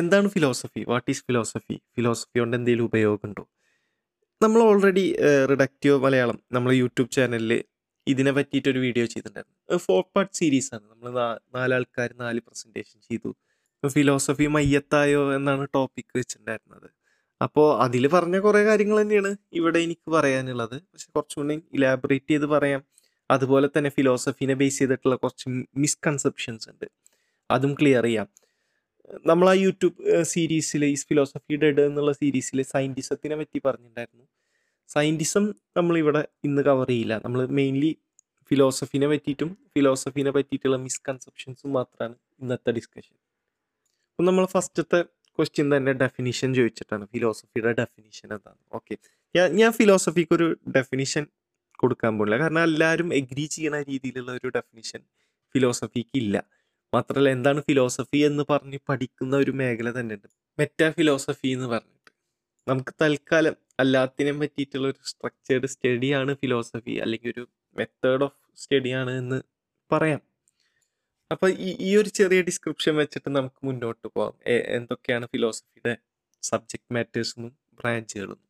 എന്താണ് philosophy? What is philosophy? Philosophy കൊണ്ട് എന്തെങ്കിലും ഉപയോഗമുണ്ടോ? നമ്മൾ ഓൾറെഡി റിഡക്റ്റീവ് മലയാളം നമ്മൾ യൂട്യൂബ് ചാനലിൽ ഇതിനെ പറ്റിയിട്ടൊരു വീഡിയോ ചെയ്തിട്ടുണ്ടായിരുന്നു. ഫോർ പാർട്ട് സീരീസ് ആണ്. നമ്മൾ നാ 4 ആൾക്കാർ 4 പ്രസന്റേഷൻ ചെയ്തു. ഫിലോസഫി മയ്യത്തായോ എന്നാണ് ടോപ്പിക് വെച്ചിട്ടുണ്ടായിരുന്നത്. അപ്പോൾ അതിൽ പറഞ്ഞ കുറേ കാര്യങ്ങൾ തന്നെയാണ് ഇവിടെ എനിക്ക് പറയാനുള്ളത്. പക്ഷെ കുറച്ചുകൂടി ഇലാബറേറ്റ് ചെയ്ത് പറയാം. അതുപോലെ തന്നെ ഫിലോസഫീനെ ബേസ് ചെയ്തിട്ടുള്ള കുറച്ച് മിസ്കൺസെപ്ഷൻസ് ഉണ്ട്. അതും ക്ലിയർ ചെയ്യാം. നമ്മൾ ആ യൂട്യൂബ് സീരീസിൽ ഈസ് ഫിലോസഫി ഡെഡ് എന്നുള്ള സീരീസിൽ സയന്റിസത്തിനെ പറ്റി പറഞ്ഞിട്ടുണ്ടായിരുന്നു. സയന്റിസം നമ്മളിവിടെ ഇന്ന് കവർ ചെയ്യില്ല. നമ്മൾ മെയിൻലി ഫിലോസഫിനെ പറ്റിയിട്ടും ഫിലോസഫിനെ പറ്റിയിട്ടുള്ള മിസ്കൺസെപ്ഷൻസും മാത്രമാണ് ഇന്നത്തെ ഡിസ്കഷൻ. അപ്പം നമ്മൾ ഫസ്റ്റത്തെ ക്വസ്റ്റ്യൻ തന്നെ ഡെഫിനിഷൻ ചോദിച്ചിട്ടാണ്. ഫിലോസഫിയുടെ ഡെഫിനിഷൻ എന്താണ്? ഓക്കെ. ഞാൻ ഞാൻ ഫിലോസഫിക്ക് ഒരു ഡെഫിനിഷൻ കൊടുക്കാൻ പോകുന്നില്ല. കാരണം എല്ലാവരും എഗ്രി ചെയ്യുന്ന രീതിയിലുള്ള ഒരു ഡെഫിനിഷൻ ഫിലോസഫിക്ക് ഇല്ല. മാത്രമല്ല എന്താണ് ഫിലോസഫി എന്ന് പറഞ്ഞ് പഠിക്കുന്ന ഒരു മേഖല തന്നെയുണ്ട്. മെറ്റാ ഫിലോസഫി എന്ന് പറഞ്ഞിട്ട്. നമുക്ക് തൽക്കാലം അല്ലാത്തിനെയും പറ്റിയിട്ടുള്ള ഒരു സ്ട്രക്ചേർഡ് സ്റ്റഡിയാണ് ഫിലോസഫി അല്ലെങ്കിൽ ഒരു മെത്തേഡ് ഓഫ് സ്റ്റഡിയാണ് എന്ന് പറയാം. അപ്പോൾ ഈ ഈ ഒരു ചെറിയ ഡിസ്ക്രിപ്ഷൻ വെച്ചിട്ട് നമുക്ക് മുന്നോട്ട് പോകാം. എന്തൊക്കെയാണ് ഫിലോസഫിയുടെ സബ്ജക്ട് മാറ്റേഴ്സും ബ്രാഞ്ചുകളും.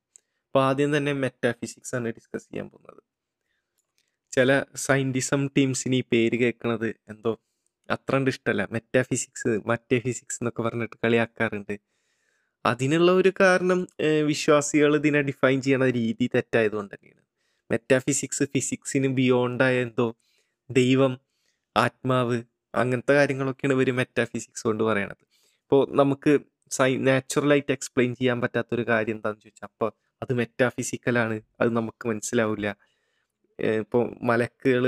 അപ്പോൾ ആദ്യം തന്നെ മെറ്റാഫിസിക്സ് ആണ് ഡിസ്കസ് ചെയ്യാൻ പോകുന്നത്. ചില സയന്റിസം ടീംസിന് ഈ പേര് കേൾക്കുന്നത് എന്തോ അത്ര കണ്ട് ഇഷ്ടമല്ല. മെറ്റാഫിസിക്സ് മറ്റേ ഫിസിക്സ് എന്നൊക്കെ പറഞ്ഞിട്ട് കളിയാക്കാറുണ്ട്. അതിനുള്ള ഒരു കാരണം വിശ്വാസികൾ ഇതിനെ ഡിഫൈൻ ചെയ്യണ രീതി തെറ്റായതുകൊണ്ട് തന്നെയാണ്. മെറ്റാഫിസിക്സ് ഫിസിക്സിന് ബിയോണ്ടായ എന്തോ ദൈവം, ആത്മാവ് അങ്ങനത്തെ കാര്യങ്ങളൊക്കെയാണ് ഇവർ മെറ്റാഫിസിക്സ് കൊണ്ട് പറയണത്. ഇപ്പോൾ നമുക്ക് സൈ നാച്ചുറലായിട്ട് എക്സ്പ്ലെയിൻ ചെയ്യാൻ പറ്റാത്തൊരു കാര്യം എന്താണെന്ന് ചോദിച്ചാൽ അപ്പോൾ അത് മെറ്റാഫിസിക്കലാണ്. അത് നമുക്ക് മനസ്സിലാവില്ല. ഇപ്പോൾ മലക്കുകൾ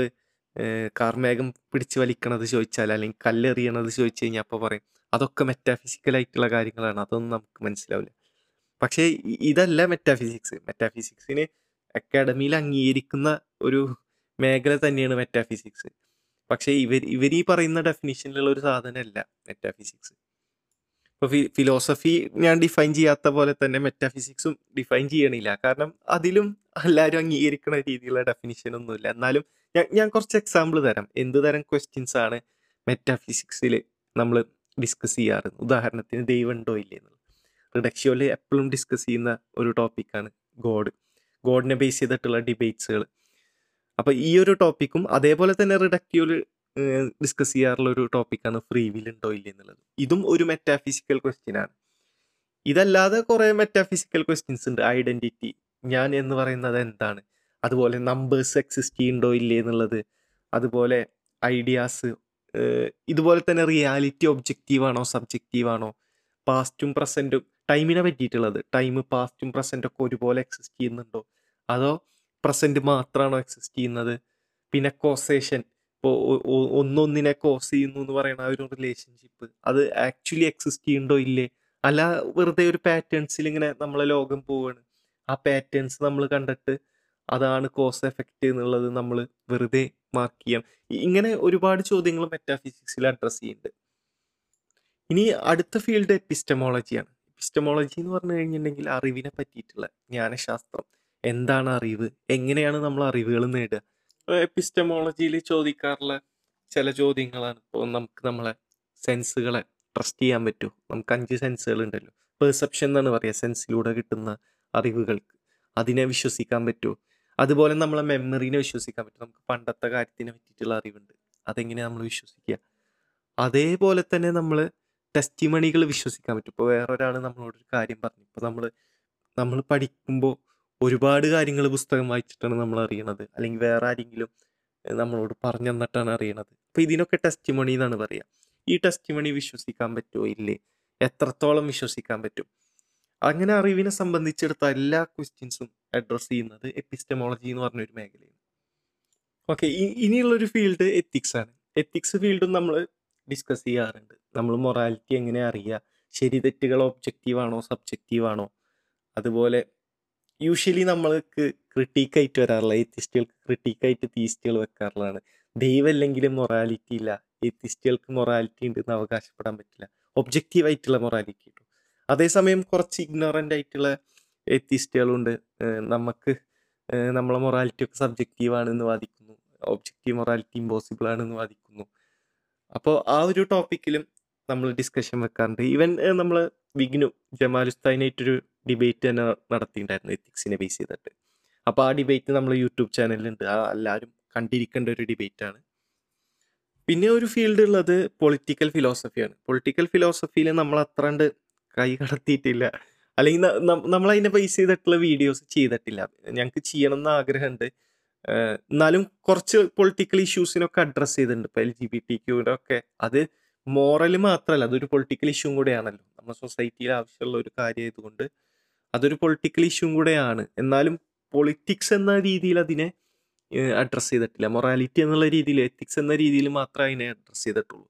കാർമേഘം പിടിച്ച് വലിക്കണത് ചോദിച്ചാൽ അല്ലെങ്കിൽ കല്ലെറിയണത് ചോദിച്ചു കഴിഞ്ഞാൽ അപ്പോൾ പറയും അതൊക്കെ മെറ്റാഫിസിക്കലായിട്ടുള്ള കാര്യങ്ങളാണ്. അതൊന്നും നമുക്ക് മനസ്സിലാവില്ല. പക്ഷേ ഇതല്ല മെറ്റാഫിസിക്സ്. മെറ്റാഫിസിക്സിന് അക്കാഡമിയിൽ അംഗീകരിക്കുന്ന ഒരു മേഖല തന്നെയാണ് മെറ്റാഫിസിക്സ്. പക്ഷേ ഇവർ ഇവർ ഈ പറയുന്ന ഡെഫിനിഷനിലുള്ള ഒരു സാധനമല്ല മെറ്റാഫിസിക്സ്. ഇപ്പോൾ ഫി ഫിലോസഫി ഞാൻ ഡിഫൈൻ ചെയ്യാത്ത പോലെ തന്നെ മെറ്റാഫിസിക്സും ഡിഫൈൻ ചെയ്യണില്ല. കാരണം അതിലും എല്ലാവരും അംഗീകരിക്കുന്ന രീതിയിലുള്ള ഡെഫിനിഷൻ ഒന്നുമില്ല. എന്നാലും ഞാൻ കുറച്ച് എക്സാമ്പിൾ തരാം. എന്ത് തരം ക്വസ്റ്റ്യൻസ് ആണ് മെറ്റാഫിസിക്സിൽ നമ്മൾ ഡിസ്കസ് ചെയ്യാറ്. ഉദാഹരണത്തിന് ദൈവമുണ്ടോ ഇല്ലേ എന്നുള്ളത്. റിഡക്ഷ്യോയിൽ എപ്പോഴും ഡിസ്കസ് ചെയ്യുന്ന ഒരു ടോപ്പിക്കാണ് ഗോഡ്. ഗോഡിനെ ബേസ് ചെയ്തിട്ടുള്ള ഡിബേറ്റ്സുകൾ. അപ്പോൾ ഈ ഒരു ടോപ്പിക്കും അതേപോലെ തന്നെ റിഡക്റ്റീവിൽ ഡിസ്കസ് ചെയ്യാറുള്ള ഒരു ടോപ്പിക്കാണ് ഫ്രീ വിൽ ഉണ്ടോ ഇല്ലേ എന്നുള്ളത്. ഇതും ഒരു മെറ്റാഫിസിക്കൽ ക്വസ്റ്റ്യൻ ആണ്. ഇതല്ലാതെ കുറേ മെറ്റാഫിസിക്കൽ ക്വസ്റ്റ്യൻസ് ഉണ്ട്. ഐഡന്റിറ്റി ഞാൻ എന്ന് പറയുന്നത് എന്താണ്? അതുപോലെ നമ്പേഴ്സ് എക്സിസ്റ്റ് ചെയ്യുന്നുണ്ടോ ഇല്ലേ എന്നുള്ളത്. അതുപോലെ ഐഡിയാസ് ഇതുപോലെ തന്നെ റിയാലിറ്റി ഒബ്ജക്റ്റീവാണോ സബ്ജക്റ്റീവാണോ? പാസ്റ്റും പ്രസന്റും ടൈമിനെ പറ്റിയിട്ടുള്ളത്. ടൈം പാസ്റ്റും പ്രസന്റും ഒക്കെ ഒരുപോലെ എക്സിസ്റ്റ് ചെയ്യുന്നുണ്ടോ? അതോ പ്രസന്റ് മാത്രമാണോ എക്സിസ്റ്റ് ചെയ്യുന്നത്? പിന്നെ കോസേഷൻ ഇപ്പോൾ ഒന്നൊന്നിനെ കോസ് ചെയ്യുന്നു എന്ന് പറയുന്ന ആ ഒരു റിലേഷൻഷിപ്പ് അത് ആക്ച്വലി എക്സിസ്റ്റ് ചെയ്യുന്നുണ്ടോ ഇല്ലേ? അല്ല വെറുതെ ഒരു പാറ്റേൺസിൽ ഇങ്ങനെ നമ്മളെ ലോകം പോവാണ്. ആ പാറ്റേൺസ് നമ്മൾ കണ്ടിട്ട് അതാണ് കോസ് എഫക്റ്റ് എന്നുള്ളത് നമ്മൾ വെറുതെ മാർക്ക് ചെയ്യാം. ഇങ്ങനെ ഒരുപാട് ചോദ്യങ്ങൾ മെറ്റാഫിസിക്സിൽ അഡ്രസ്സ് ചെയ്യുന്നുണ്ട്. ഇനി അടുത്ത ഫീൽഡ് എപ്പിസ്റ്റമോളജിയാണ്. എപ്പിസ്റ്റമോളജി എന്ന് പറഞ്ഞു കഴിഞ്ഞിട്ടുണ്ടെങ്കിൽ അറിവിനെ പറ്റിയിട്ടുള്ള ജ്ഞാനശാസ്ത്രം. എന്താണ് അറിവ്? എങ്ങനെയാണ് നമ്മൾ അറിവുകൾ നേടുക? എപ്പിസ്റ്റമോളജിയിൽ ചോദിക്കാറുള്ള ചില ചോദ്യങ്ങളാണ് ഇപ്പോൾ നമുക്ക് നമ്മളെ സെൻസുകളെ ട്രസ്റ്റ് ചെയ്യാൻ പറ്റുമോ? നമുക്ക് അഞ്ച് സെൻസുകൾ ഉണ്ടല്ലോ. പെർസെപ്ഷൻ എന്നാണ് പറയുക സെൻസിലൂടെ കിട്ടുന്ന അറിവുകൾക്ക്. അതിനെ വിശ്വസിക്കാൻ പറ്റുമോ? അതുപോലെ നമ്മളെ മെമ്മറീനെ വിശ്വസിക്കാൻ പറ്റും നമുക്ക് പണ്ടത്തെ കാര്യത്തിനെ പറ്റിയിട്ടുള്ള അറിവുണ്ട്. അതെങ്ങനെയാണ് നമ്മൾ വിശ്വസിക്കുക? അതേപോലെ തന്നെ നമ്മൾ ടെസ്റ്റിമണികൾ വിശ്വസിക്കാൻ പറ്റും. ഇപ്പോൾ വേറൊരാൾ നമ്മളോട് ഒരു കാര്യം പറഞ്ഞു. ഇപ്പോൾ നമ്മൾ നമ്മൾ പഠിക്കുമ്പോൾ ഒരുപാട് കാര്യങ്ങൾ പുസ്തകം വായിച്ചിട്ടാണ് നമ്മൾ അറിയണത്. അല്ലെങ്കിൽ വേറെ ആരെങ്കിലും നമ്മളോട് പറഞ്ഞു തന്നിട്ടാണ് അറിയണത്. അപ്പോൾ ഇതിനൊക്കെ ടെസ്റ്റിമണി എന്നാണ് പറയുക. ഈ ടെസ്റ്റിമണി വിശ്വസിക്കാൻ പറ്റുമോ ഇല്ലേ? എത്രത്തോളം വിശ്വസിക്കാൻ പറ്റും? അങ്ങനെ അറിവിനെ സംബന്ധിച്ചെടുത്ത എല്ലാ ക്വസ്റ്റ്യൻസും അഡ്രസ്സ് ചെയ്യുന്നത് എപ്പിസ്റ്റമോളജി എന്ന് പറഞ്ഞൊരു മേഖലയാണ്. ഓക്കെ. ഇനിയുള്ളൊരു ഫീൽഡ് എത്തിക്സ് ആണ്. എത്തിക്സ് ഫീൽഡും നമ്മൾ ഡിസ്കസ് ചെയ്യാറുണ്ട്. നമ്മൾ മൊറാലിറ്റി എങ്ങനെ അറിയുക? ശരി തെറ്റുകൾ ഒബ്ജക്റ്റീവ് ആണോ സബ്ജക്റ്റീവ് ആണോ? അതുപോലെ യൂഷ്വലി നമ്മൾക്ക് ക്രിട്ടിക് ആയിട്ട് വരാറുള്ള എത്തിസ്റ്റുകൾക്ക് ക്രിട്ടിക് തീസ്റ്റുകൾ വെക്കാറുള്ളതാണ്. ദൈവമല്ലെങ്കിലും മൊറാലിറ്റി ഇല്ല. എത്തിസ്റ്റുകൾക്ക് മൊറാലിറ്റി ഉണ്ടെന്ന് അവകാശപ്പെടാൻ പറ്റില്ല. ഒബ്ജക്റ്റീവായിട്ടുള്ള മൊറാലിറ്റി. അതേസമയം കുറച്ച് ഇഗ്നോറന്റ് ആയിട്ടുള്ള എത്തിസ്റ്റുകളുണ്ട്. നമുക്ക് നമ്മളെ മൊറാലിറ്റി ഒക്കെ സബ്ജക്റ്റീവ് ആണെന്ന് വാദിക്കുന്നു. ഒബ്ജക്റ്റീവ് മൊറാലിറ്റി ഇമ്പോസിബിൾ ആണെന്ന് വാദിക്കുന്നു. അപ്പോൾ ആ ഒരു ടോപ്പിക്കിലും നമ്മൾ ഡിസ്കഷൻ വെക്കാറുണ്ട് ഈവൻ നമ്മൾ വിഗ്നു ജമാലുസ്താനായിട്ടൊരു ഡിബേറ്റ് തന്നെ നടത്തിയിട്ടുണ്ടായിരുന്നു എത്തിക്സിനെ ബേസ് ചെയ്തിട്ട് അപ്പോൾ ആ ഡിബേറ്റ് നമ്മൾ യൂട്യൂബ് ചാനലിലുണ്ട് ആ എല്ലാവരും കണ്ടിരിക്കേണ്ട ഒരു ഡിബേറ്റാണ് പിന്നെ ഒരു ഫീൽഡ് ഉള്ളത് പൊളിറ്റിക്കൽ ഫിലോസഫിയാണ് പൊളിറ്റിക്കൽ ഫിലോസഫിയിൽ നമ്മൾ അത്രണ്ട് കൈ കടത്തിയിട്ടില്ല. അല്ലെങ്കിൽ നമ്മളതിനെ ബേസ് ചെയ്തിട്ടുള്ള വീഡിയോസ് ചെയ്തിട്ടില്ല. ഞങ്ങൾക്ക് ചെയ്യണം എന്ന് ആഗ്രഹമുണ്ട്. എന്നാലും കുറച്ച് പൊളിറ്റിക്കൽ ഇഷ്യൂസിനൊക്കെ അഡ്രസ്സ് ചെയ്തിട്ടുണ്ട്. ഇപ്പോൾ എൽ ജി ബി ടി ക്യൂടെ ഒക്കെ. അത് മോറൽ മാത്രമല്ല അതൊരു പൊളിറ്റിക്കൽ ഇഷ്യൂ കൂടെയാണല്ലോ. നമ്മുടെ സൊസൈറ്റിയിൽ ആവശ്യമുള്ള ഒരു കാര്യമായതുകൊണ്ട് അതൊരു പൊളിറ്റിക്കൽ ഇഷ്യൂ കൂടെയാണ്. എന്നാലും പൊളിറ്റിക്സ് എന്ന രീതിയിൽ അതിനെ അഡ്രസ്സ് ചെയ്തിട്ടില്ല. മൊറാലിറ്റി എന്നുള്ള രീതിയിൽ എത്തിക്സ് എന്ന രീതിയിൽ മാത്രമേ അതിനെ അഡ്രസ്സ് ചെയ്തിട്ടുള്ളൂ.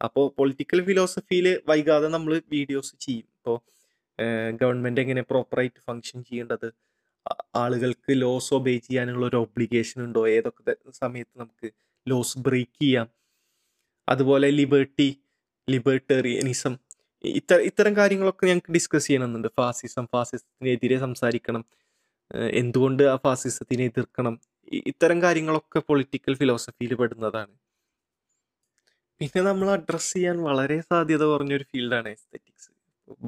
അപ്പോൾ പൊളിറ്റിക്കൽ ഫിലോസഫിയിൽ വൈകാതെ നമ്മൾ വീഡിയോസ് ചെയ്യും. ഇപ്പോൾ ഗവൺമെന്റ് എങ്ങനെ പ്രോപ്പറായിട്ട് ഫങ്ഷൻ ചെയ്യേണ്ടത്? ആളുകൾക്ക് ലോസ് ഒബേ ചെയ്യാനുള്ള ഒരു ഒബ്ലിഗേഷൻ ഉണ്ടോ? ഏതൊക്കെ സമയത്ത് നമുക്ക് ലോസ് ബ്രേക്ക് ചെയ്യാം? അതുപോലെ ലിബേർട്ടി ലിബേർട്ടേറിയനിസം ഇത്ത ഇത്തരം കാര്യങ്ങളൊക്കെ ഞങ്ങൾക്ക് ഡിസ്കസ് ചെയ്യണമെന്നുണ്ട് ഫാസിസം ഫാസിസത്തിനെതിരെ സംസാരിക്കണം. എന്തുകൊണ്ട് ആ ഫാസിസത്തിനെ എതിർക്കണം? ഇത്തരം കാര്യങ്ങളൊക്കെ പൊളിറ്റിക്കൽ ഫിലോസഫിയിൽ പെടുന്നതാണ്. പിന്നെ നമ്മൾ അഡ്രസ്സ് ചെയ്യാൻ വളരെ സാധ്യത കുറഞ്ഞൊരു ഫീൽഡാണ് എസ്തെറ്റിക്സ്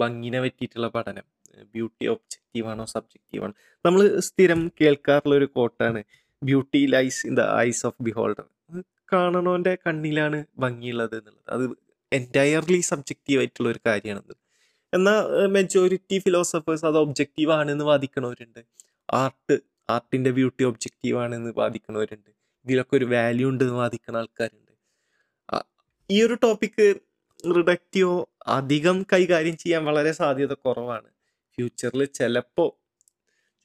ഭംഗിനെ പറ്റിയിട്ടുള്ള പഠനം. ബ്യൂട്ടി ഒബ്ജക്റ്റീവ് ആണോ സബ്ജക്റ്റീവ് ആണോ? നമ്മൾ സ്ഥിരം കേൾക്കാറുള്ള ഒരു കോട്ടാണ് beauty lies in the eyes of beholder കാണണോന്റെ കണ്ണിലാണ് ഭംഗിയുള്ളത് എന്നുള്ളത്. അത് എന്റയർലി സബ്ജക്റ്റീവ് ആയിട്ടുള്ള ഒരു കാര്യമാണത് എന്നാൽ മെജോറിറ്റി ഫിലോസഫേഴ്സ് അത് ഒബ്ജക്റ്റീവ് ആണെന്ന് വാദിക്കണവരുണ്ട്. ആർട്ട് ആർട്ടിന്റെ ബ്യൂട്ടി ഒബ്ജക്റ്റീവ് ആണെന്ന് വാദിക്കണവരുണ്ട്. ഇതിലൊക്കെ ഒരു വാല്യൂ ഉണ്ട് എന്ന് വാദിക്കുന്ന ആൾക്കാരുണ്ട്. ഈ ഒരു ടോപ്പിക്ക് റിഡക്റ്റീവോ അധികം കൈകാര്യം ചെയ്യാൻ വളരെ സാധ്യത കുറവാണ്. ഫ്യൂച്ചറിൽ ചിലപ്പോൾ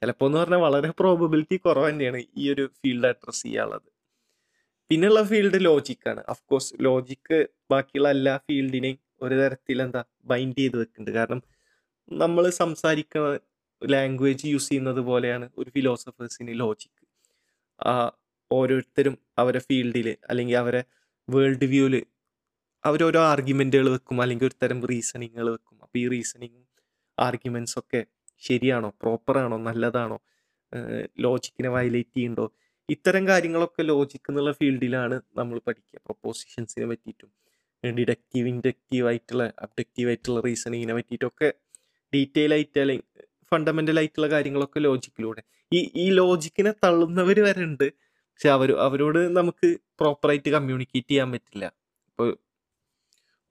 ചിലപ്പോൾ എന്ന് പറഞ്ഞാൽ വളരെ പ്രോബബിലിറ്റി കുറവ് തന്നെയാണ് ഈ ഒരു ഫീൽഡ് അഡ്രസ്സ് ചെയ്യാനുള്ളത്. പിന്നെയുള്ള ഫീൽഡ് ലോജിക്കാണ് അഫ്കോഴ്സ് ലോജിക്ക് ബാക്കിയുള്ള എല്ലാ ഫീൽഡിനെയും ഒരു തരത്തിൽ എന്താ ബൈൻഡ് ചെയ്ത് വെക്കുന്നുണ്ട് കാരണം നമ്മൾ സംസാരിക്കുന്ന ലാംഗ്വേജ് യൂസ് ചെയ്യുന്നത് പോലെയാണ് ഒരു ഫിലോസഫേഴ്സിന് ലോജിക്ക് ഓരോരുത്തരും അവരെ ഫീൽഡിൽ അല്ലെങ്കിൽ അവരെ വേൾഡ് വ്യൂവിൽ അവരോരോ ആർഗ്യുമെന്റുകൾ വെക്കും അല്ലെങ്കിൽ ഒരു തരം റീസണിങ്ങുകൾ വെക്കും. അപ്പോൾ ഈ റീസണിങ്ങും ആർഗ്യുമെന്റ്സ് ഒക്കെ ശരിയാണോ? പ്രോപ്പറാണോ നല്ലതാണോ? ലോജിക്കിനെ വയലേറ്റ് ചെയ്യുന്നുണ്ടോ ഇത്തരം കാര്യങ്ങളൊക്കെ ലോജിക്ക് എന്നുള്ള ഫീൽഡിലാണ് നമ്മൾ പഠിക്കുക. പ്രൊപ്പോസിഷൻസിനെ പറ്റിയിട്ടും ഡിഡക്റ്റീവ് ഇൻഡക്റ്റീവ് ആയിട്ടുള്ള അബ്ഡക്റ്റീവ് ആയിട്ടുള്ള റീസണിങ്ങിനെ പറ്റിയിട്ടൊക്കെ ഡീറ്റെയിൽ ആയിട്ട് അല്ലെങ്കിൽ ഫണ്ടമെന്റൽ ആയിട്ടുള്ള കാര്യങ്ങളൊക്കെ ലോജിക്കിലൂടെ ഈ ഈ ലോജിക്കിനെ തള്ളുന്നവർ വരെ ഉണ്ട് പക്ഷെ അവർ അവരോട് നമുക്ക് പ്രോപ്പറായിട്ട് കമ്മ്യൂണിക്കേറ്റ് ചെയ്യാൻ പറ്റില്ല. ഇപ്പോൾ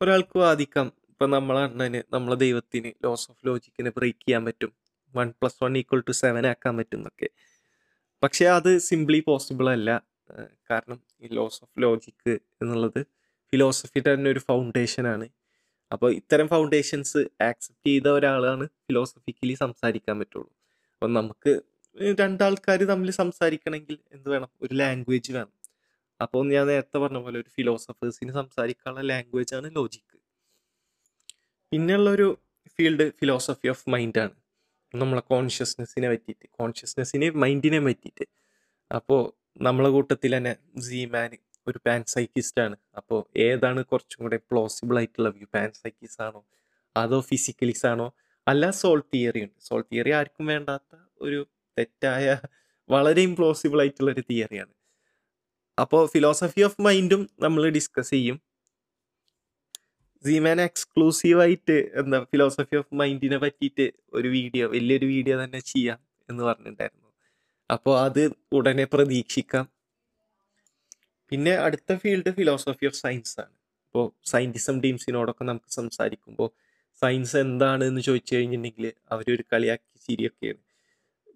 ഒരാൾക്ക് വാദിക്കാം ഇപ്പൊ നമ്മളെ അണ്ണന് നമ്മളെ ദൈവത്തിന് ലോസ് ഓഫ് ലോജിക്കിനെ ബ്രേക്ക് ചെയ്യാൻ പറ്റും. One plus one equal to seven ആക്കാൻ പറ്റും എന്നൊക്കെ. പക്ഷെ അത് സിംപ്ലി പോസിബിൾ അല്ല. കാരണം ഈ ലോസ് ഓഫ് ലോജിക്ക് എന്നുള്ളത് ഫിലോസഫിയുടെ തന്നെ ഒരു ഫൗണ്ടേഷൻ ആണ്. അപ്പോൾ ഇത്തരം ഫൗണ്ടേഷൻസ് ആക്സെപ്റ്റ് ചെയ്ത ഒരാളാണ് ഫിലോസഫിക്കലി സംസാരിക്കാൻ പറ്റുള്ളൂ. അപ്പം നമുക്ക് രണ്ടാൾക്കാർ തമ്മിൽ സംസാരിക്കണമെങ്കിൽ എന്ത് വേണം? ഒരു ലാംഗ്വേജ് വേണം. അപ്പോൾ ഞാൻ നേരത്തെ പറഞ്ഞ പോലെ ഒരു ഫിലോസഫേഴ്സിന് സംസാരിക്കാനുള്ള ലാംഗ്വേജ് ആണ് ലോജിക്ക് പിന്നെയുള്ളൊരു ഫീൽഡ് ഫിലോസഫി ഓഫ് മൈൻഡാണ് നമ്മളെ കോൺഷ്യസ്നെസ്സിനെ പറ്റിയിട്ട് കോൺഷ്യസ്നെസ്സിനെ മൈൻഡിനെ പറ്റിയിട്ട്. അപ്പോൾ നമ്മളെ കൂട്ടത്തിൽ തന്നെ സീമാൻ ഒരു പാൻ സൈക്കിസ്റ്റാണ് അപ്പോൾ ഏതാണ് കുറച്ചും കൂടെ പ്ലോസിബിൾ ആയിട്ടുള്ള വ്യൂ പാൻ സൈക്കിസ് ആണോ? അതോ ഫിസിക്കലിസ് ആണോ? അല്ല സോൾ തിയറി ഉണ്ട്. സോൾ തിയറി ആർക്കും വേണ്ടാത്ത ഒരു തെറ്റായ വളരെ ഇംപ്ലോസിബിൾ ആയിട്ടുള്ള ഒരു തിയറിയാണ് അപ്പോൾ ഫിലോസഫി ഓഫ് മൈൻഡും നമ്മൾ ഡിസ്കസ് ചെയ്യും. സീമാൻ എക്സ്ക്ലൂസീവായിട്ട് എന്താ ഫിലോസഫി ഓഫ് മൈൻഡിനെ പറ്റിയിട്ട് ഒരു വീഡിയോ വലിയൊരു വീഡിയോ തന്നെ ചെയ്യാം എന്ന് പറഞ്ഞിട്ടുണ്ടായിരുന്നു. അപ്പോൾ അത് ഉടനെ പ്രതീക്ഷിക്കാം. പിന്നെ അടുത്ത ഫീൽഡ് ഫിലോസഫി ഓഫ് സയൻസ് ആണ്. ഇപ്പോൾ സയന്റിസം ടീംസിനോടൊക്കെ നമുക്ക് സംസാരിക്കുമ്പോൾ സയൻസ് എന്താണ് എന്ന് ചോദിച്ചു കഴിഞ്ഞിട്ടുണ്ടെങ്കിൽ അവരൊരു കളിയാക്കി ചിരിയൊക്കെയാണ്.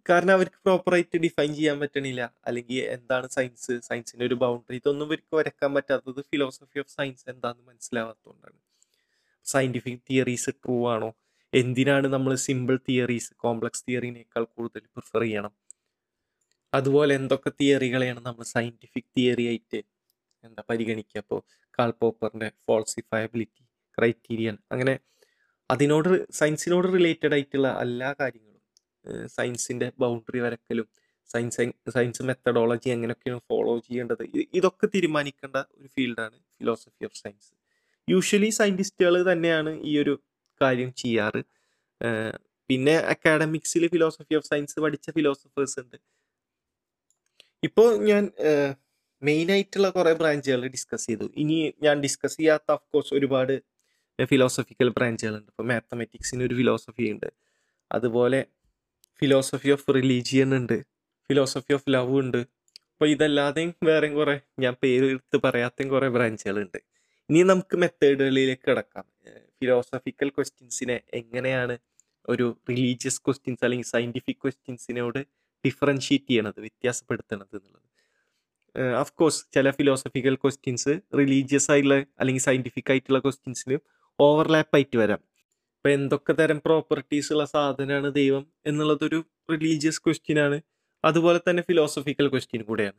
കാരണം അവർക്ക് പ്രോപ്പറായിട്ട് ഡിഫൈൻ ചെയ്യാൻ പറ്റണില്ല. അല്ലെങ്കിൽ എന്താണ് സയൻസ് സയൻസിന്റെ ഒരു ബൗണ്ടറി ഇതൊന്നും ഇവർക്ക് വരക്കാൻ പറ്റാത്തത് ഫിലോസഫി ഓഫ് സയൻസ് എന്താണെന്ന് മനസ്സിലാവാത്തതുകൊണ്ടാണ് സയന്റിഫിക് തിയറീസ് ട്രൂ ആണോ എന്തിനാണ് നമ്മൾ സിമ്പിൾ തിയറീസ് കോംപ്ലക്സ് തിയറിനേക്കാൾ കൂടുതൽ പ്രിഫർ ചെയ്യണം? അതുപോലെ എന്തൊക്കെ തിയറികളെയാണ് നമ്മൾ സയന്റിഫിക് തിയറി ആയിട്ട് എന്താ പരിഗണിക്കുക? അപ്പോൾ കാൾ പോപ്പറിന്റെ ഫോൾസിഫയബിലിറ്റി ക്രൈറ്റീരിയൻ അങ്ങനെ അതിനോട് സയൻസിനോട് റിലേറ്റഡ് ആയിട്ടുള്ള എല്ലാ കാര്യങ്ങളും സയൻസിന്റെ ബൗണ്ടറി വരക്കലും സയൻസ് സയൻസ് മെത്തഡോളജി എങ്ങനെയൊക്കെയാണ് ഫോളോ ചെയ്യേണ്ടത് ഇതൊക്കെ തീരുമാനിക്കേണ്ട ഒരു ഫീൽഡാണ് ഫിലോസഫി ഓഫ് സയൻസ് യൂഷ്വലി സയന്റിസ്റ്റുകൾ തന്നെയാണ് ഈ ഒരു കാര്യം ചെയ്യാറ്. പിന്നെ അക്കാഡമിക്സിൽ ഫിലോസഫി ഓഫ് സയൻസ് പഠിച്ച ഫിലോസഫേഴ്സ് ഉണ്ട്. ഇപ്പോൾ ഞാൻ മെയിൻ ആയിട്ടുള്ള കുറേ ബ്രാഞ്ചുകൾ ഡിസ്കസ് ചെയ്തു. ഇനി ഞാൻ ഡിസ്കസ് ചെയ്യാത്ത ഓഫ് കോഴ്സ് ഒരുപാട് ഫിലോസഫിക്കൽ ബ്രാഞ്ചുകളുണ്ട് ഇപ്പോൾ മാത്തമെറ്റിക്സിന് ഒരു ഫിലോസഫി ഉണ്ട്. അതുപോലെ ഫിലോസഫി ഓഫ് റിലീജിയൻ ഉണ്ട്. ഫിലോസഫി ഓഫ് ലവ് ഉണ്ട്. അപ്പോൾ ഇതല്ലാതെയും വേറെയും കുറേ ഞാൻ പേര് എടുത്ത് പറയാത്തയും കുറേ ബ്രാഞ്ചുകളുണ്ട് ഇനി നമുക്ക് മെത്തേഡുകളിലേക്ക് കിടക്കാം. ഫിലോസഫിക്കൽ ക്വസ്റ്റ്യൻസിനെ എങ്ങനെയാണ് ഒരു റിലീജിയസ് ക്വസ്റ്റ്യൻസ് അല്ലെങ്കിൽ സയന്റിഫിക് ക്വസ്റ്റ്യൻസിനോട് ഡിഫറൻഷിയേറ്റ് ചെയ്യണത് വ്യത്യാസപ്പെടുത്തണത് എന്നുള്ളത്. ഓഫ് കോഴ്സ് ചില ഫിലോസഫിക്കൽ ക്വസ്റ്റ്യൻസ് റിലീജിയസ് ആയിട്ടുള്ള അല്ലെങ്കിൽ സയന്റിഫിക് ആയിട്ടുള്ള ക്വസ്റ്റ്യൻസിനും ഓവർലാപ്പ് ആയിട്ട് വരാം. ഇപ്പം എന്തൊക്കെ തരം പ്രോപ്പർട്ടീസ് ഉള്ള സാധനമാണ് ദൈവം എന്നുള്ളതൊരു റിലീജിയസ് ക്വസ്റ്റ്യൻ ആണ്. അതുപോലെ തന്നെ ഫിലോസഫിക്കൽ ക്വസ്റ്റ്യൻ കൂടെയാണ്.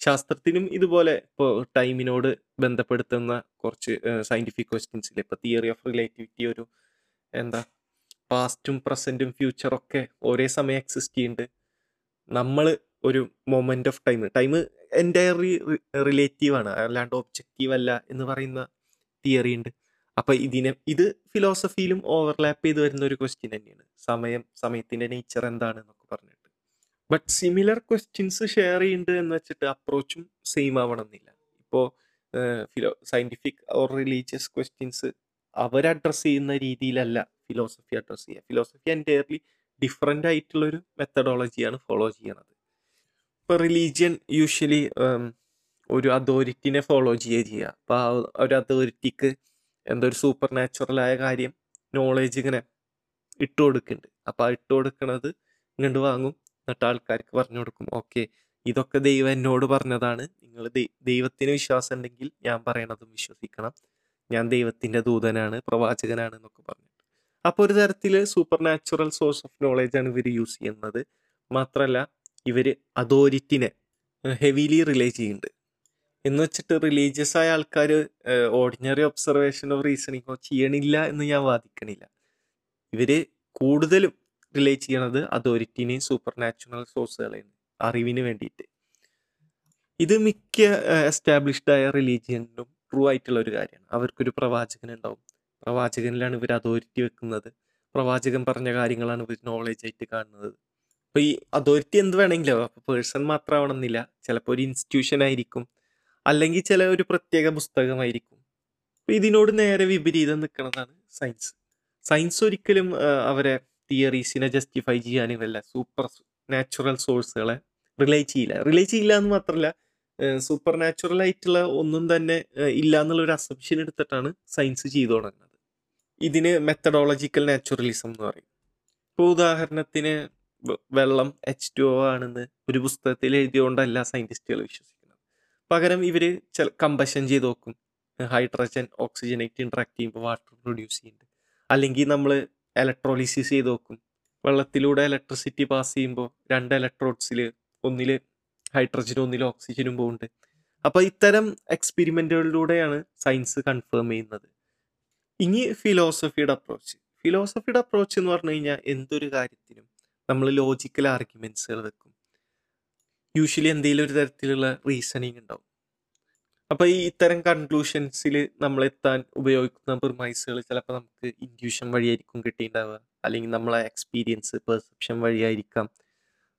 ശാസ്ത്രത്തിനും ഇതുപോലെ ഇപ്പോൾ ടൈമിനോട് ബന്ധപ്പെടുത്തുന്ന കുറച്ച് സയന്റിഫിക് ക്വസ്റ്റ്യൻസിൽ ഇപ്പോൾ തിയറി ഓഫ് റിലേറ്റിവിറ്റി ഒരു എന്താ പാസ്റ്റും പ്രസന്റും ഫ്യൂച്ചറൊക്കെ ഒരേ സമയം എക്സിസ്റ്റ് ചെയ്യുന്നുണ്ട് നമ്മൾ ഒരു moment of time time entirely റിലേറ്റീവാണ് അല്ലാണ്ട് ഒബ്ജക്റ്റീവ് അല്ല എന്ന് പറയുന്ന തിയറി ഉണ്ട് അപ്പോൾ ഇതിനെ ഇത് ഫിലോസഫിയിലും ഓവർലാപ്പ് ചെയ്ത് വരുന്ന ഒരു ക്വസ്റ്റ്യൻ തന്നെയാണ്. സമയം സമയത്തിന്റെ നേച്ചർ എന്താണ് എന്നൊക്കെ പറഞ്ഞിട്ട്. ബട്ട് സിമിലർ ക്വസ്റ്റ്യൻസ് ഷെയർ ചെയ്യുന്നുണ്ട് എന്ന് വെച്ചിട്ട് അപ്രോച്ചും സെയിം ആവണമെന്നില്ല. ഇപ്പോൾ Philo scientific or religious questions അവർ അഡ്രസ്സ് ചെയ്യുന്ന രീതിയിലല്ല ഫിലോസഫി അഡ്രസ്സ് ചെയ്യുക. ഫിലോസഫി എന്റയർലി ഡിഫറെന്റ് ആയിട്ടുള്ളൊരു മെത്തഡോളജിയാണ് ഫോളോ ചെയ്യണത്. ഇപ്പോൾ റിലീജിയൻ യൂഷ്വലി ഒരു അതോറിറ്റിനെ ഫോളോ ചെയ്യുക ചെയ്യുക അപ്പോൾ ആ ഒരു അതോറിറ്റിക്ക് എന്തോ ഒരു സൂപ്പർ നാച്ചുറലായ കാര്യം നോളേജ് ഇങ്ങനെ ഇട്ട് കൊടുക്കുന്നുണ്ട് അപ്പോൾ ആ ഇട്ട് കൊടുക്കണത് ഇങ്ങോട്ട് വാങ്ങും. എന്നിട്ട് ആൾക്കാർക്ക് പറഞ്ഞു കൊടുക്കും ഓക്കെ ഇതൊക്കെ ദൈവം എന്നോട് പറഞ്ഞതാണ്. നിങ്ങൾ ദൈവത്തിന് വിശ്വാസം ഉണ്ടെങ്കിൽ ഞാൻ പറയണതും വിശ്വസിക്കണം. ഞാൻ ദൈവത്തിന്റെ ദൂതനാണ് പ്രവാചകനാണ് എന്നൊക്കെ പറഞ്ഞിട്ട് അപ്പോൾ ഒരു തരത്തിൽ supernatural source of knowledge ആണ് ഇവർ യൂസ് ചെയ്യുന്നത്. മാത്രമല്ല ഇവർ അതോറിറ്റിനെ ഹെവിലി റിലേ ചെയ്യുന്നുണ്ട്. എന്ന് വെച്ചിട്ട് റിലീജിയസ് ആയ ആൾക്കാർ ഓർഡിനറി ഒബ്സർവേഷൻ ഓഫ് റീസണിങ്ങോ ചെയ്യണില്ല എന്ന് ഞാൻ വാദിക്കണില്ല. ഇവർ കൂടുതലും റിലേ ചെയ്യണത് അതോറിറ്റിനെയും സൂപ്പർ നാച്ചുറൽ സോഴ്സുകളെയും അറിവിന് വേണ്ടിയിട്ട്. ഇത് മിക്ക എസ്റ്റാബ്ലിഷ്ഡ് ആയ റിലീജിയനിലും ട്രൂ ആയിട്ടുള്ള ഒരു കാര്യമാണ്. അവർക്കൊരു പ്രവാചകൻ ഉണ്ടാവും പ്രവാചകനിലാണ് ഇവർ അതോറിറ്റി വെക്കുന്നത്. പ്രവാചകൻ പറഞ്ഞ കാര്യങ്ങളാണ് ഇവർ നോളേജ് ആയിട്ട് കാണുന്നത്. അപ്പോൾ ഈ അതോറിറ്റി എന്ത് വേണമെങ്കിലും അപ്പോൾ പേഴ്സൺ മാത്രമാവണമെന്നില്ല. ചിലപ്പോൾ ഒരു ഇൻസ്റ്റിറ്റ്യൂഷൻ ആയിരിക്കും. അല്ലെങ്കിൽ ചില ഒരു പ്രത്യേക പുസ്തകമായിരിക്കും. ഇതിനോട് നേരെ വിപരീതം നിൽക്കുന്നതാണ് സയൻസ്. സയൻസ് ഒരിക്കലും അവരെ തിയറീസിനെ ജസ്റ്റിഫൈ ചെയ്യാനും അല്ല സൂപ്പർ നാച്ചുറൽ സോഴ്സുകളെ റിലേ ചെയ്യില്ല. റിലേ ചെയ്യില്ല എന്ന് മാത്രമല്ല സൂപ്പർ നാച്ചുറൽ ആയിട്ടുള്ള ഒന്നും തന്നെ ഇല്ല എന്നുള്ള ഒരു അസംഷൻ എടുത്തിട്ടാണ് സയൻസ് ചെയ്തു തുടങ്ങുന്നത്. ഇതിന് മെത്തഡോളജിക്കൽ നാച്ചുറലിസം എന്ന് പറയും. ഇപ്പോൾ ഉദാഹരണത്തിന് വെള്ളം എച്ച് ടു ഒ ആണെന്ന് ഒരു പുസ്തകത്തിൽ എഴുതിയോണ്ടല്ല സയന്റിസ്റ്റുകൾ വിശ്വസിക്കുന്നത്. പകരം ഇവർ ചില കമ്പഷൻ ചെയ്ത് നോക്കും ഹൈഡ്രജൻ ഓക്സിജനായിട്ട് ഇൻട്രാക്ട് ചെയ്യുമ്പോൾ വാട്ടർ പ്രൊഡ്യൂസ് ചെയ്യുന്നുണ്ട് അല്ലെങ്കിൽ നമ്മൾ ഇലക്ട്രോളിസിസ് ചെയ്ത് നോക്കും വെള്ളത്തിലൂടെ ഇലക്ട്രിസിറ്റി പാസ് ചെയ്യുമ്പോൾ രണ്ട് ഇലക്ട്രോഡ്സിൽ ഒന്നിൽ ഹൈഡ്രജനും ഒന്നിൽ ഓക്സിജനും പോകുന്നുണ്ട് അപ്പോൾ ഇത്തരം എക്സ്പെരിമെന്റുകളിലൂടെയാണ് സയൻസ് കൺഫേം ചെയ്യുന്നത്. ഇനി ഫിലോസഫിയുടെ അപ്രോച്ച് ഫിലോസഫിയുടെ അപ്രോച്ച് എന്ന് പറഞ്ഞു കഴിഞ്ഞാൽ എന്തൊരു കാര്യത്തിനും നമ്മൾ ലോജിക്കൽ ആർഗ്യുമെൻസുകൾ വെക്കും. യൂഷ്വലി എന്തെങ്കിലും ഒരു തരത്തിലുള്ള റീസണിങ് ഉണ്ടാവും. അപ്പോൾ ഈ ഇത്തരം കൺക്ലൂഷൻസിൽ നമ്മളെത്താൻ ഉപയോഗിക്കുന്ന പെർമൈസുകൾ ചിലപ്പോൾ നമുക്ക് ഇൻഡ്യൂഷൻ വഴിയായിരിക്കും കിട്ടിയിട്ടുണ്ടാവുക. അല്ലെങ്കിൽ നമ്മളെ എക്സ്പീരിയൻസ് പെർസെപ്ഷൻ വഴിയായിരിക്കാം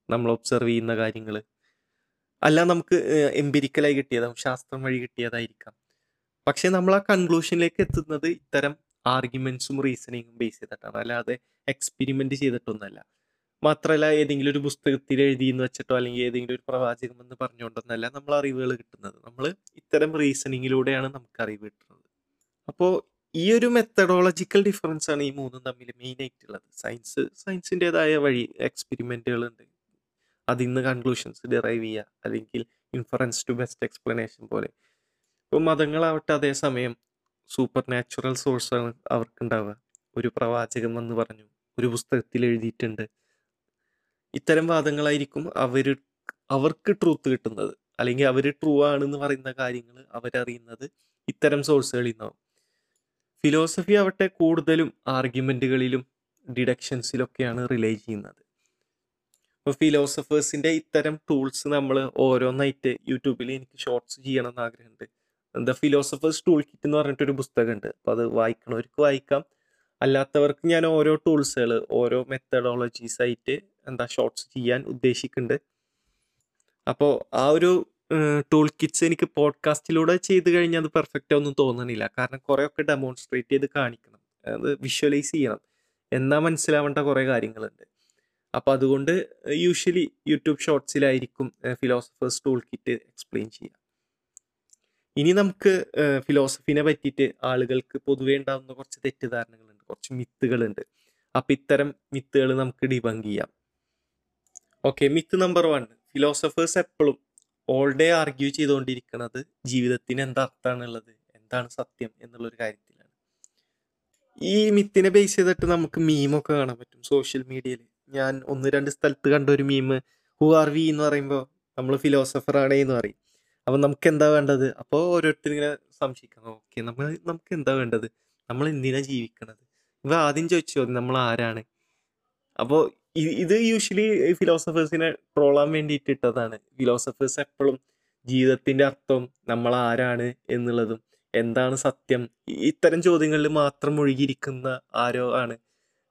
നമ്മൾ ഒബ്സർവ് ചെയ്യുന്ന കാര്യങ്ങൾ അല്ല നമുക്ക് എംപിരിക്കലായി കിട്ടിയതാവും ശാസ്ത്രം വഴി കിട്ടിയതായിരിക്കാം. പക്ഷേ നമ്മൾ ആ കൺക്ലൂഷനിലേക്ക് എത്തുന്നത് ഇത്തരം ആർഗ്യുമെന്റ്സും റീസണിങ്ങും ബേസ് ചെയ്തിട്ടാണ്. അല്ലാതെ എക്സ്പെരിമെന്റ് ചെയ്തിട്ടൊന്നല്ല മാത്രമല്ല ഏതെങ്കിലും ഒരു പുസ്തകത്തിൽ എഴുതി എന്ന് വെച്ചിട്ടോ അല്ലെങ്കിൽ ഏതെങ്കിലും ഒരു പ്രവാചകം എന്ന് പറഞ്ഞുകൊണ്ടൊന്നല്ല നമ്മൾ അറിവുകൾ കിട്ടുന്നത്. നമ്മൾ ഇത്തരം റീസണിങ്ങിലൂടെയാണ് നമുക്ക് അറിവ് കിട്ടുന്നത്. അപ്പോൾ ഈ ഒരു മെത്തഡോളജിക്കൽ ഡിഫറൻസ് ആണ് ഈ മൂന്നും തമ്മിൽ മെയിൻ ആയിട്ടുള്ളത്. സയൻസ് സയൻസിന്റെതായ വഴി എക്സ്പെരിമെന്റുകൾ ഉണ്ട് അതിൽ നിന്ന് കൺക്ലൂഷൻസ് ഡിറൈവ് ചെയ്യുക. അല്ലെങ്കിൽ ഇൻഫറൻസ് ടു ബെസ്റ്റ് എക്സ്പ്ലനേഷൻ പോലെ. ഇപ്പോൾ മതങ്ങളാവട്ടെ അതേസമയം സൂപ്പർ നാച്ചുറൽ സോഴ്സാണ് അവർക്കുണ്ടാവുക. ഒരു പ്രവാചകം എന്ന് പറഞ്ഞു ഒരു പുസ്തകത്തിൽ എഴുതിയിട്ടുണ്ട്. ഇത്തരം വാദങ്ങളായിരിക്കും അവർ അവർക്ക് ട്രൂത്ത് കിട്ടുന്നത്. അല്ലെങ്കിൽ അവർ ട്രൂ ആണെന്ന് പറയുന്ന കാര്യങ്ങൾ അവരറിയുന്നത് ഇത്തരം സോഴ്സുകളിൽ നിന്നാവും. ഫിലോസഫി ആവട്ടെ കൂടുതലും ആർഗ്യുമെന്റുകളിലും ഡിഡക്ഷൻസിലൊക്കെയാണ് റിലേ ചെയ്യുന്നത്. അപ്പോൾ ഫിലോസഫേഴ്സിന്റെ ഇത്തരം ടൂൾസ് നമ്മൾ ഓരോന്നായിട്ട് യൂട്യൂബിൽ എനിക്ക് ഷോർട്സ് ചെയ്യണം എന്ന് ദ ഫിലോസഫേഴ്സ് ടൂൾ കിറ്റ് എന്ന് പറഞ്ഞിട്ടൊരു പുസ്തകമുണ്ട്. അപ്പോൾ അത് വായിക്കണവർക്ക് വായിക്കാം. അല്ലാത്തവർക്ക് ഞാൻ ഓരോ ടൂൾസുകൾ ഓരോ മെത്തഡോളജീസ് ആയിട്ട് എന്താ ഷോർട്സ് ചെയ്യാൻ ഉദ്ദേശിക്കുന്നുണ്ട് അപ്പോൾ ആ ഒരു ടൂൾ കിറ്റ്സ് എനിക്ക് പോഡ്കാസ്റ്റിലൂടെ ചെയ്ത് കഴിഞ്ഞാൽ അത് പെർഫെക്റ്റ് ഒന്നും തോന്നണില്ല. കാരണം കുറേയൊക്കെ ഡെമോൺസ്ട്രേറ്റ് ചെയ്ത് കാണിക്കണം. അത് വിഷ്വലൈസ് ചെയ്യണം. എന്നാൽ മനസ്സിലാവേണ്ട കുറേ കാര്യങ്ങളുണ്ട്. അപ്പോൾ അതുകൊണ്ട് യൂഷ്വലി യൂട്യൂബ് ഷോർട്സിലായിരിക്കും ഫിലോസഫേഴ്സ് ടൂൾ കിറ്റ് എക്സ്പ്ലെയിൻ ചെയ്യുക ഇനി നമുക്ക് ഫിലോസഫിനെ പറ്റിയിട്ട് ആളുകൾക്ക് പൊതുവേ ഉണ്ടാകുന്ന കുറച്ച് തെറ്റിദ്ധാരണകളുണ്ട്. കുറച്ച് മിത്തുകളുണ്ട് അപ്പം ഇത്തരം മിത്തുകൾ നമുക്ക് ഡിബങ്ക് ചെയ്യാം. Okay myth number one philosophers എപ്പോഴും ഓൾ ഡേ ആർഗ്യൂ ചെയ്തുകൊണ്ടിരിക്കുന്നത് ജീവിതത്തിന് എന്താ അർത്ഥമാണുള്ളത് എന്താണ് സത്യം എന്നുള്ളൊരു കാര്യത്തിലാണ്. ഈ മിത്തിനെ ബേസ് ചെയ്തിട്ട് നമുക്ക് മീമൊക്കെ കാണാൻ പറ്റും സോഷ്യൽ മീഡിയയിൽ ഞാൻ ഒന്ന് രണ്ട് സ്ഥലത്ത് കണ്ട ഒരു മീം ഹു ആർ വി എന്ന് പറയുമ്പോൾ നമ്മൾ ഫിലോസഫർ ആണേ എന്ന് പറയും. അപ്പം നമുക്ക് എന്താ വേണ്ടത്? അപ്പോൾ ഓരോരുത്തർ ഇങ്ങനെ സംശയിക്കണം ഓക്കെ നമ്മൾ നമുക്ക് എന്താ വേണ്ടത്? നമ്മൾ എന്തിനാണ് ജീവിക്കണത്? ഇവ ആദ്യം ചോദിച്ചു നമ്മൾ ആരാണ്? അപ്പോൾ ഇത് യൂഷ്വലി ഫിലോസഫേഴ്സിനെ ട്രോളാൻ വേണ്ടിയിട്ട് ഇട്ടതാണ്. ഫിലോസഫേഴ്സ് എപ്പോഴും ജീവിതത്തിന്റെ അർത്ഥം നമ്മൾ ആരാണ് എന്നുള്ളതും എന്താണ് സത്യം ഇത്തരം ചോദ്യങ്ങളിൽ മാത്രം മുഴുകിയിരിക്കുന്ന ആരോ ആണ്.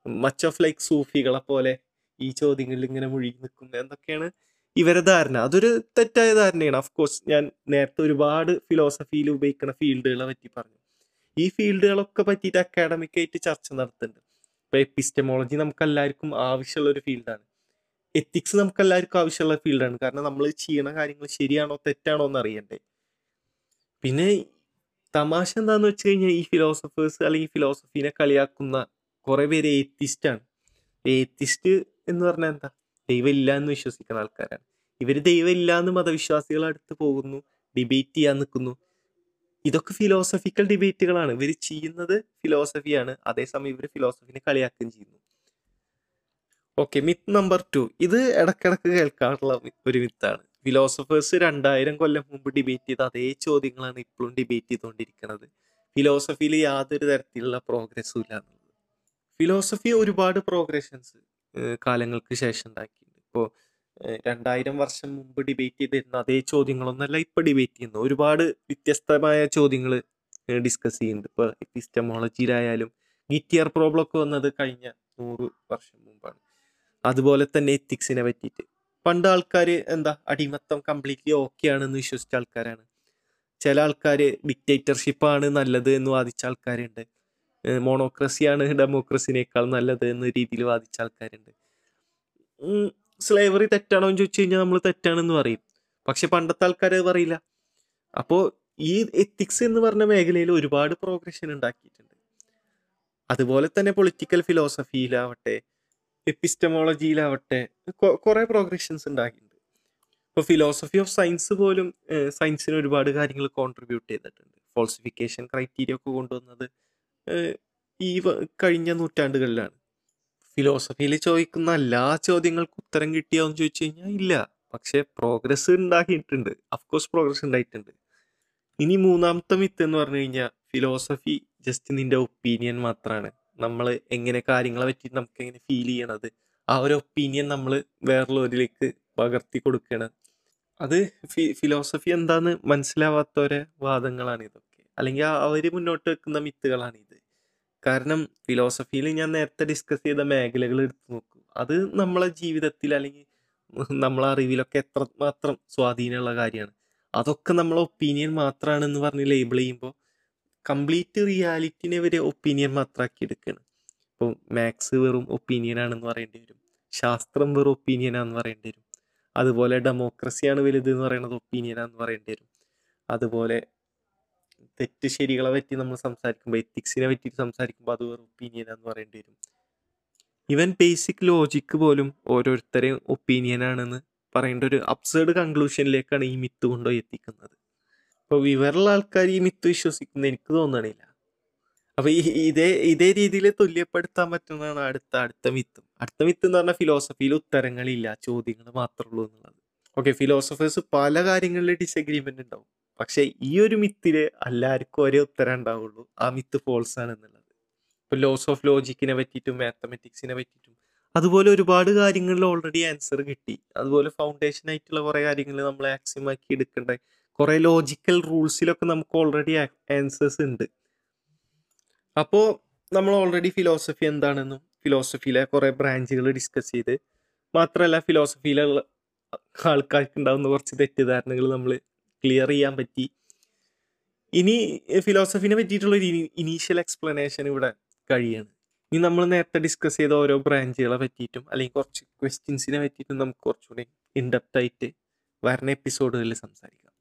മച്ച് ഓഫ് ലൈക്ക് സൂഫികളെ പോലെ ഈ ചോദ്യങ്ങളിൽ ഇങ്ങനെ മുഴുകി നിൽക്കുന്നത് എന്തൊക്കെയാണ് ഇവരെ ധാരണ? അതൊരു തെറ്റായ ധാരണയാണ്. ഓഫ് കോഴ്സ് ഞാൻ നേരത്തെ ഒരുപാട് ഫിലോസഫിയിൽ ഉപയോഗിക്കുന്ന ഫീൽഡുകളെ പറ്റി പറഞ്ഞു. ഈ ഫീൽഡുകളൊക്കെ പറ്റിയിട്ട് അക്കാഡമിക് ആയിട്ട് ചർച്ച നടത്തുന്നുണ്ട്. ഇപ്പൊ എപ്പിസ്റ്റമോളജി നമുക്ക് എല്ലാവർക്കും ആവശ്യമുള്ള ഒരു ഫീൽഡാണ്. എത്തിക്സ് നമുക്ക് എല്ലാവർക്കും ആവശ്യമുള്ള ഫീൽഡാണ്. കാരണം നമ്മൾ ചെയ്യണ കാര്യങ്ങൾ ശരിയാണോ തെറ്റാണോ എന്ന് അറിയണ്ടേ. പിന്നെ തമാശ എന്താന്ന് വെച്ച് കഴിഞ്ഞാൽ ഈ ഫിലോസഫേഴ്സ് അല്ലെങ്കിൽ ഫിലോസഫീനെ കളിയാക്കുന്ന കുറെ പേര് ഏത്തിസ്റ്റ് ആണ്. ഏത്തിസ്റ്റ് എന്ന് പറഞ്ഞാൽ എന്താ? ദൈവം ഇല്ല എന്ന് വിശ്വസിക്കുന്ന ആൾക്കാരാണ്. ഇവർ ദൈവം ഇല്ല എന്ന് മതവിശ്വാസികൾ അടുത്ത് പോകുന്നു ഡിബേറ്റ് ചെയ്യാൻ നിൽക്കുന്നു ഇതൊക്കെ ഫിലോസഫിക്കൽ ഡിബേറ്റുകളാണ് ഇവർ ചെയ്യുന്നത് ഫിലോസഫിയാണ് അതേസമയം ഇവർ ഫിലോസഫിനെ കളിയാക്കുകയും ചെയ്യുന്നു. ഓക്കെ മിത്ത് നമ്പർ ടു ഇത് ഇടക്കിടക്ക് കേൾക്കാറുള്ള ഒരു മിത്താണ് ഫിലോസഫേഴ്സ് രണ്ടായിരം കൊല്ലം മുമ്പ് ഡിബേറ്റ് ചെയ്ത അതേ ചോദ്യങ്ങളാണ് ഇപ്പോഴും ഡിബേറ്റ് ചെയ്തുകൊണ്ടിരിക്കുന്നത്. ഫിലോസഫിയിൽ യാതൊരു തരത്തിലുള്ള പ്രോഗ്രസ്സും ഇല്ല എന്നുള്ളത്. ഫിലോസഫി ഒരുപാട് പ്രോഗ്രഷൻസ് കാലങ്ങൾക്ക് ശേഷം ഉണ്ടാക്കിയിട്ടുണ്ട്. ഇപ്പോൾ രണ്ടായിരം വർഷം മുമ്പ് ഡിബേറ്റ് ചെയ്തിരുന്ന അതേ ചോദ്യങ്ങളൊന്നല്ല ഇപ്പൊ ഡിബേറ്റ് ചെയ്യുന്നു ഒരുപാട് വ്യത്യസ്തമായ ചോദ്യങ്ങൾ ഡിസ്കസ് ചെയ്യുന്നുണ്ട്. ഇപ്പൊ എപ്പിസ്റ്റമോളജിയിലായാലും ഗിറ്റിയർ പ്രോബ്ലം ഒക്കെ വന്നത് കഴിഞ്ഞ നൂറ് വർഷം മുമ്പാണ്. അതുപോലെ തന്നെ എത്തിക്സിനെ പറ്റിയിട്ട്. പണ്ട് ആൾക്കാർ എന്താ അടിമത്തം കംപ്ലീറ്റ്ലി ഓക്കെ ആണെന്ന് വിശ്വസിച്ച ആൾക്കാരാണ്. ചില ആൾക്കാർ ആണ് നല്ലത് എന്ന് വാദിച്ച ആൾക്കാരുണ്ട്. മോണോക്രസിയാണ് ഡെമോക്രസിനേക്കാൾ നല്ലത് എന്ന രീതിയിൽ വാദിച്ച ആൾക്കാരുണ്ട്. സ്ലേവറി തെറ്റാണോ എന്ന് ചോദിച്ചു കഴിഞ്ഞാൽ നമ്മൾ തെറ്റാണെന്ന് പറയും. പക്ഷെ പണ്ടത്തെ ആൾക്കാർ അത് പറയില്ല. അപ്പോൾ ഈ എത്തിക്സ് എന്ന് പറഞ്ഞ മേഖലയിൽ ഒരുപാട് പ്രോഗ്രഷൻ ഉണ്ടാക്കിയിട്ടുണ്ട്. അതുപോലെ തന്നെ പൊളിറ്റിക്കൽ ഫിലോസഫിയിലാവട്ടെ എപ്പിസ്റ്റമോളജിയിലാവട്ടെ കുറേ പ്രോഗ്രഷൻസ് ഉണ്ടാക്കിയിട്ടുണ്ട്. ഇപ്പോൾ ഫിലോസഫി ഓഫ് സയൻസ് പോലും സയൻസിന് ഒരുപാട് കാര്യങ്ങൾ കോൺട്രിബ്യൂട്ട് ചെയ്തിട്ടുണ്ട്. ഫോൾസിഫിക്കേഷൻ ക്രൈറ്റീരിയ ഒക്കെ കൊണ്ടുവന്നത് ഈ കഴിഞ്ഞ നൂറ്റാണ്ടുകളിലാണ്. ഫിലോസഫിയിൽ ചോദിക്കുന്ന എല്ലാ ചോദ്യങ്ങൾക്കും ഉത്തരം കിട്ടിയോ ചോദിച്ചു കഴിഞ്ഞാൽ ഇല്ല. പക്ഷെ പ്രോഗ്രസ് ഉണ്ടാക്കിയിട്ടുണ്ട് അഫ്കോഴ്സ് പ്രോഗ്രസ് ഉണ്ടായിട്ടുണ്ട് ഇനി മൂന്നാമത്തെ മിത്ത് എന്ന് പറഞ്ഞു കഴിഞ്ഞാൽ ഫിലോസഫി ജസ്റ്റ് നിന്റെ ഒപ്പീനിയൻ മാത്രമാണ് നമ്മൾ എങ്ങനെ കാര്യങ്ങളെ പറ്റി നമുക്ക് എങ്ങനെ ഫീൽ ചെയ്യണത്? ആ ഒരു ഒപ്പീനിയൻ നമ്മൾ വേറുള്ളവരിലേക്ക് പകർത്തി കൊടുക്കണം. അത് ഫി ഫിലോസഫി എന്താന്ന് മനസ്സിലാവാത്തവരെ വാദങ്ങളാണ് ഇതൊക്കെ. അല്ലെങ്കിൽ അവർ മുന്നോട്ട് വെക്കുന്ന മിത്തുകളാണ് ഇത്. കാരണം ഫിലോസഫിയിൽ ഞാൻ നേരത്തെ ഡിസ്കസ് ചെയ്ത മേഖലകൾ എടുത്തു നോക്കും. അത് നമ്മളെ ജീവിതത്തിൽ അല്ലെങ്കിൽ നമ്മളെ അറിവിലൊക്കെ എത്രമാത്രം സ്വാധീനമുള്ള കാര്യമാണ്. അതൊക്കെ നമ്മളെ ഒപ്പീനിയൻ മാത്രമാണെന്ന് പറഞ്ഞ് ലേബിൾ ചെയ്യുമ്പോൾ കംപ്ലീറ്റ് റിയാലിറ്റിനെ വരെ ഒപ്പീനിയൻ മാത്രമാക്കി എടുക്കുകയാണ് ഇപ്പോൾ മാത്സ് വെറും ഒപ്പീനിയൻ ആണെന്ന് പറയേണ്ടി വരും. ശാസ്ത്രം വെറും ഒപ്പീനിയൻ ആണെന്ന് പറയേണ്ടി വരും. അതുപോലെ ഡെമോക്രസിയാണ് വലുത് എന്ന് പറയുന്നത് ഒപ്പീനിയൻ ആണെന്ന് പറയേണ്ടി വരും. അതുപോലെ തെറ്റ് ശരികളെ പറ്റി നമ്മൾ സംസാരിക്കുമ്പോൾ എത്തിക്സിനെ പറ്റിയിട്ട് സംസാരിക്കുമ്പോൾ അത് വേറെ ഒപ്പീനിയനാന്ന് പറയേണ്ടി വരും. ഇവൻ ബേസിക് ലോജിക്ക് പോലും ഓരോരുത്തരെയും ഒപ്പീനിയൻ ആണെന്ന് പറയേണ്ട ഒരു അബ്സേർഡ് കൺക്ലൂഷനിലേക്കാണ് ഈ മിത്ത് കൊണ്ടുപോയി എത്തിക്കുന്നത്. അപ്പോൾ വിവരമുള്ള ആൾക്കാർ ഈ മിത്ത് വിശ്വസിക്കുന്നത് എനിക്ക് തോന്നണില്ല. അപ്പോൾ ഈ ഇതേ ഇതേ രീതിയിൽ തുല്യപ്പെടുത്താൻ പറ്റുന്നതാണ് അടുത്ത അടുത്ത മിത്തും അടുത്ത മിത്ത് എന്ന് പറഞ്ഞാൽ ഫിലോസഫിയിൽ ഉത്തരങ്ങളില്ല ചോദ്യങ്ങൾ മാത്രമേ ഉള്ളൂ എന്നുള്ളത്. ഓക്കെ ഫിലോസഫേഴ്സ് പല കാര്യങ്ങളിൽ ഡിസഗ്രിമെന്റ് ഉണ്ടാവും. പക്ഷെ ഈ ഒരു മിത്തിൽ എല്ലാവർക്കും ഒരേ ഉത്തരം ഉണ്ടാവുള്ളൂ. ആ മിത്ത് ഫോൾസ് ആണ് എന്നുള്ളത് ഇപ്പൊ ലോസ് ഓഫ് ലോജിക്കിനെ പറ്റിയിട്ടും മാത്തമെറ്റിക്സിനെ പറ്റിയിട്ടും അതുപോലെ ഒരുപാട് കാര്യങ്ങളിൽ ഓൾറെഡി ആൻസർ കിട്ടി. അതുപോലെ ഫൗണ്ടേഷൻ ആയിട്ടുള്ള കുറെ കാര്യങ്ങൾ നമ്മൾ ആക്സിമാക്കി എടുക്കേണ്ട? കുറെ ലോജിക്കൽ റൂൾസിലൊക്കെ നമുക്ക് ഓൾറെഡി ആൻസേഴ്സ് ഉണ്ട്. അപ്പോൾ നമ്മൾ ഓൾറെഡി ഫിലോസഫി എന്താണെന്നും ഫിലോസഫിയിലെ കുറെ ബ്രാഞ്ചുകൾ ഡിസ്കസ് ചെയ്ത് മാത്രമല്ല ഫിലോസഫിയിലുള്ള ആൾക്കാർക്ക് ഉണ്ടാകുന്ന കുറച്ച് തെറ്റിദ്ധാരണകൾ നമ്മൾ ക്ലിയർ ചെയ്യാൻ പറ്റി. ഇനി ഫിലോസഫിനെ പറ്റിയിട്ടുള്ള ഒരു ഇനീഷ്യൽ എക്സ്പ്ലനേഷൻ ഇവിടെ കഴിയാണ്. ഇനി നമ്മൾ നേരത്തെ ഡിസ്കസ് ചെയ്ത ഓരോ ബ്രാഞ്ചുകളെ പറ്റിയിട്ടും അല്ലെങ്കിൽ കുറച്ച് ക്വസ്റ്റ്യൻസിനെ പറ്റിയിട്ടും നമുക്ക് കുറച്ചുകൂടി ഇൻഡെപ്റ്റ് ആയിട്ട് വരുന്ന എപ്പിസോഡുകളിൽ സംസാരിക്കാം.